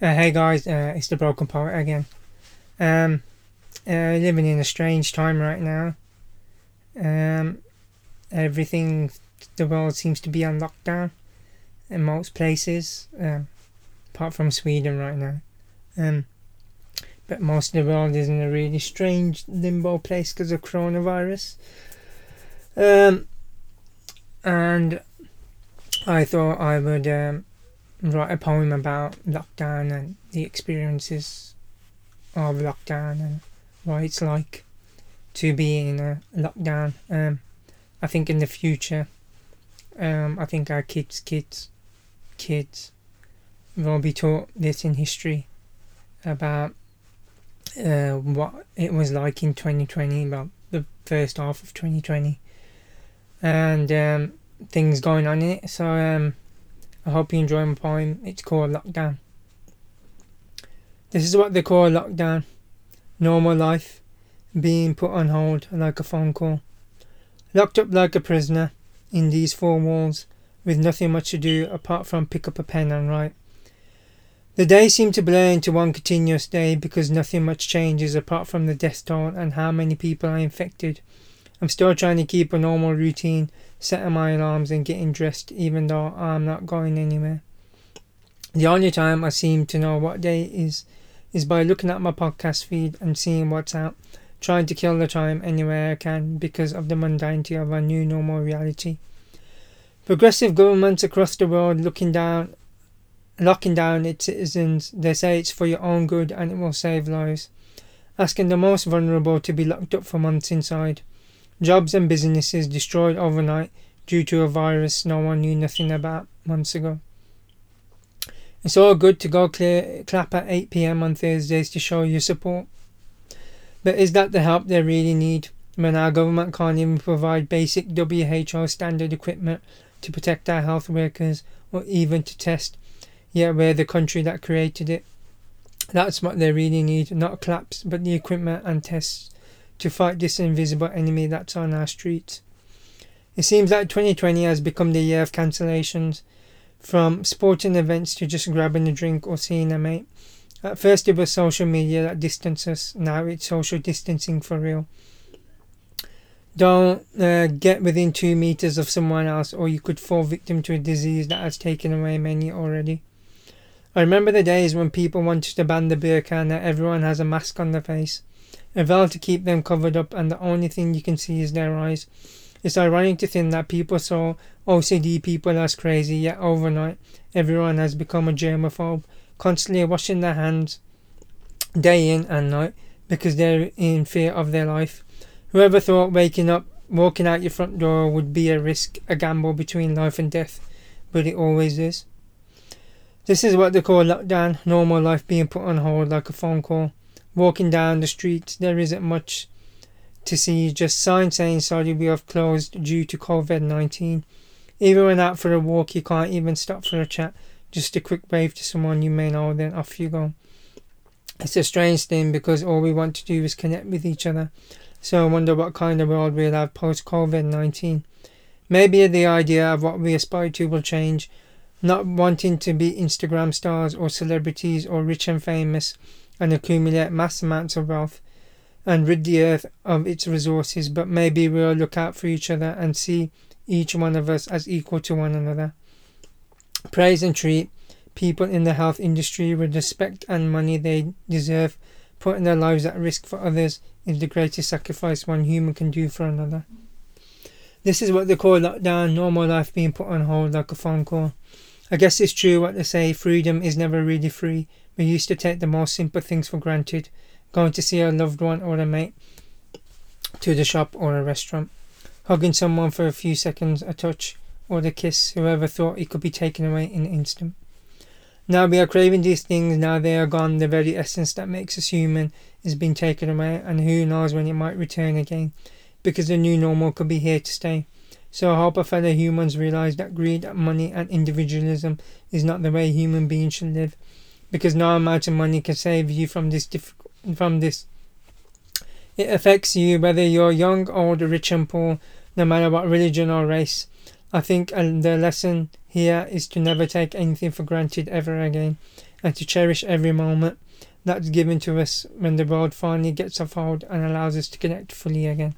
Uh, hey guys, uh, it's the Broken Poet again. Um, uh, living in a strange time right now. Um, everything, the world seems to be on lockdown in most places, um, apart from Sweden right now. Um, but most of the world is in a really strange limbo place because of coronavirus. Um, and I thought I would um, write a poem about lockdown and the experiences of lockdown and what it's like to be in a lockdown. Um, I think in the future, um, I think our kids, kids, kids will be taught this in history about uh, what it was like in 2020, about the first half of 2020, and um, things going on in it. So um, I hope you enjoy my poem. It's called Lockdown. This is what they call lockdown. Normal life. Being put on hold like a phone call. Locked up like a prisoner in these four walls with nothing much to do apart from pick up a pen and write. The day seem to blur into one continuous day because nothing much changes apart from the death toll and how many people are infected. I'm still trying to keep a normal routine setting my alarms and getting dressed even though I'm not going anywhere. The only time I seem to know what day is is by looking at my podcast feed and seeing what's out, trying to kill the time anywhere I can because of the mundanity of our new normal reality. Progressive governments across the world looking down locking down its citizens, they say it's for your own good and it will save lives. Asking the most vulnerable to be locked up for months inside. Jobs and businesses destroyed overnight due to a virus no one knew nothing about months ago. It's all good to go clear, clap at 8 pm on Thursdays to show your support. But is that the help they really need when our government can't even provide basic WHO standard equipment to protect our health workers or even to test? Yet we're the country that created it. That's what they really need, not claps, but the equipment and tests to fight this invisible enemy that's on our streets. It seems like 2020 has become the year of cancellations, from sporting events to just grabbing a drink or seeing a mate. At first, it was social media that distanced us, now it's social distancing for real. Don't uh, get within two meters of someone else, or you could fall victim to a disease that has taken away many already. I remember the days when people wanted to ban the burqa and that everyone has a mask on their face a veil to keep them covered up, and the only thing you can see is their eyes. It's ironic to think that people saw OCD people as crazy, yet overnight everyone has become a germaphobe, constantly washing their hands day in and night because they're in fear of their life. Whoever thought waking up, walking out your front door would be a risk, a gamble between life and death, but it always is. This is what they call lockdown, normal life being put on hold like a phone call. Walking down the street, there isn't much to see, just signs saying sorry we have closed due to COVID 19. Even when out for a walk, you can't even stop for a chat. Just a quick wave to someone you may know, then off you go. It's a strange thing because all we want to do is connect with each other. So I wonder what kind of world we'll have post COVID 19. Maybe the idea of what we aspire to will change. Not wanting to be Instagram stars or celebrities or rich and famous and accumulate mass amounts of wealth and rid the earth of its resources, but maybe we'll look out for each other and see each one of us as equal to one another. Praise and treat people in the health industry with respect and money they deserve. Putting their lives at risk for others is the greatest sacrifice one human can do for another. This is what they call lockdown, normal life being put on hold like a phone call. I guess it's true what they say freedom is never really free, we used to take the most simple things for granted, going to see a loved one or a mate, to the shop or a restaurant, hugging someone for a few seconds, a touch, or the kiss, whoever thought it could be taken away in an instant. Now we are craving these things, now they are gone, the very essence that makes us human is being taken away, and who knows when it might return again, because the new normal could be here to stay. So I hope our fellow humans realize that greed, money, and individualism is not the way human beings should live because no amount of money can save you from this from this. It affects you whether you're young, old, rich, and poor, no matter what religion or race. I think uh, the lesson here is to never take anything for granted ever again. and to cherish every moment that's given to us when the world finally gets off hold and allows us to connect fully again.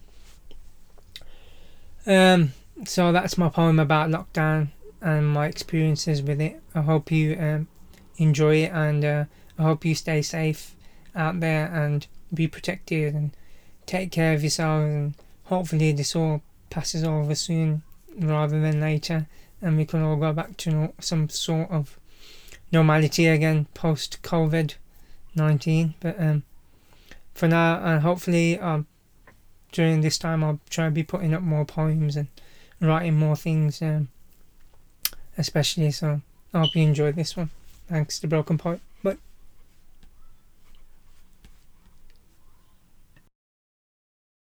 Um, so that's my poem about lockdown and my experiences with it. I hope you um, enjoy it and uh, I hope you stay safe out there and be protected and take care of yourselves and hopefully this all passes over soon rather than later and we can all go back to some sort of normality again post COVID 19 but um, for now and hopefully um, during this time I'll try and be putting up more poems and writing more things um, especially so I hope you enjoyed this one. Thanks to Broken Poet